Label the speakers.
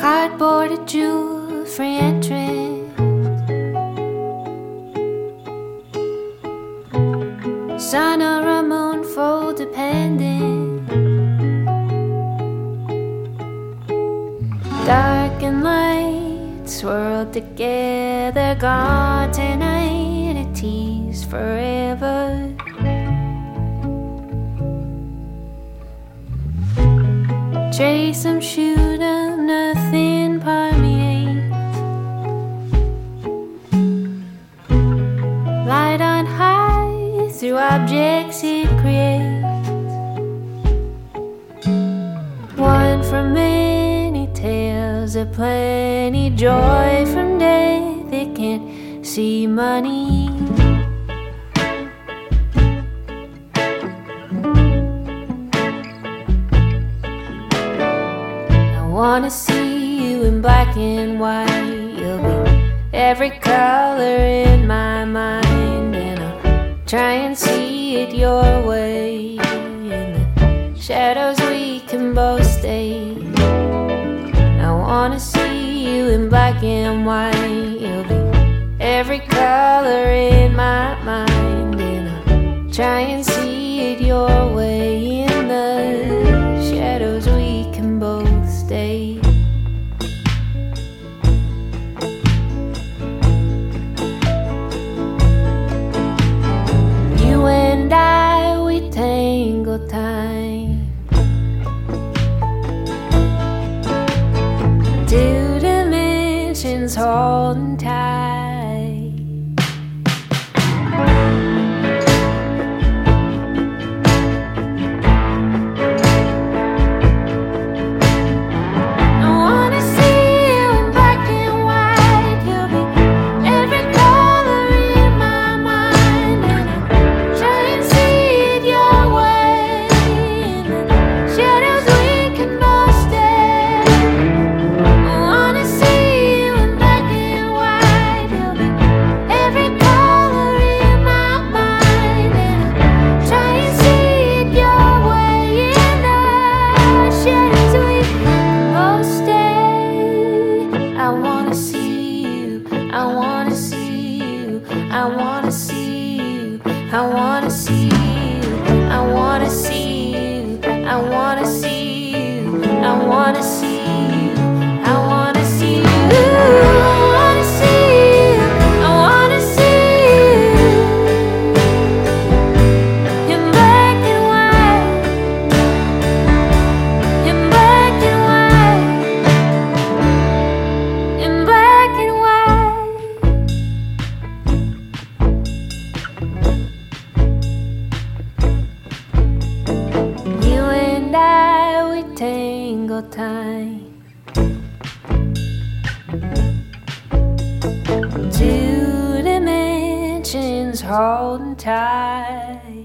Speaker 1: Cardboarded jewel free entrance. Sun or a moon full dependent. Dark and light swirled together, gone tonight. A tease forever. Trace some shoot objects it from many tales of plenty, joy from day they can't see money. I wanna see you in black and white. You'll be every color in my mind, and I'll try and your way. In the shadows, we can both stay. I wanna see you in black and white. You'll be every color in my mind, and I'll try and tangle time. Two dimensions holding tight. I wanna see you. I wanna see you. I wanna see you. I wanna see. Tangle time. Two dimensions holding tight.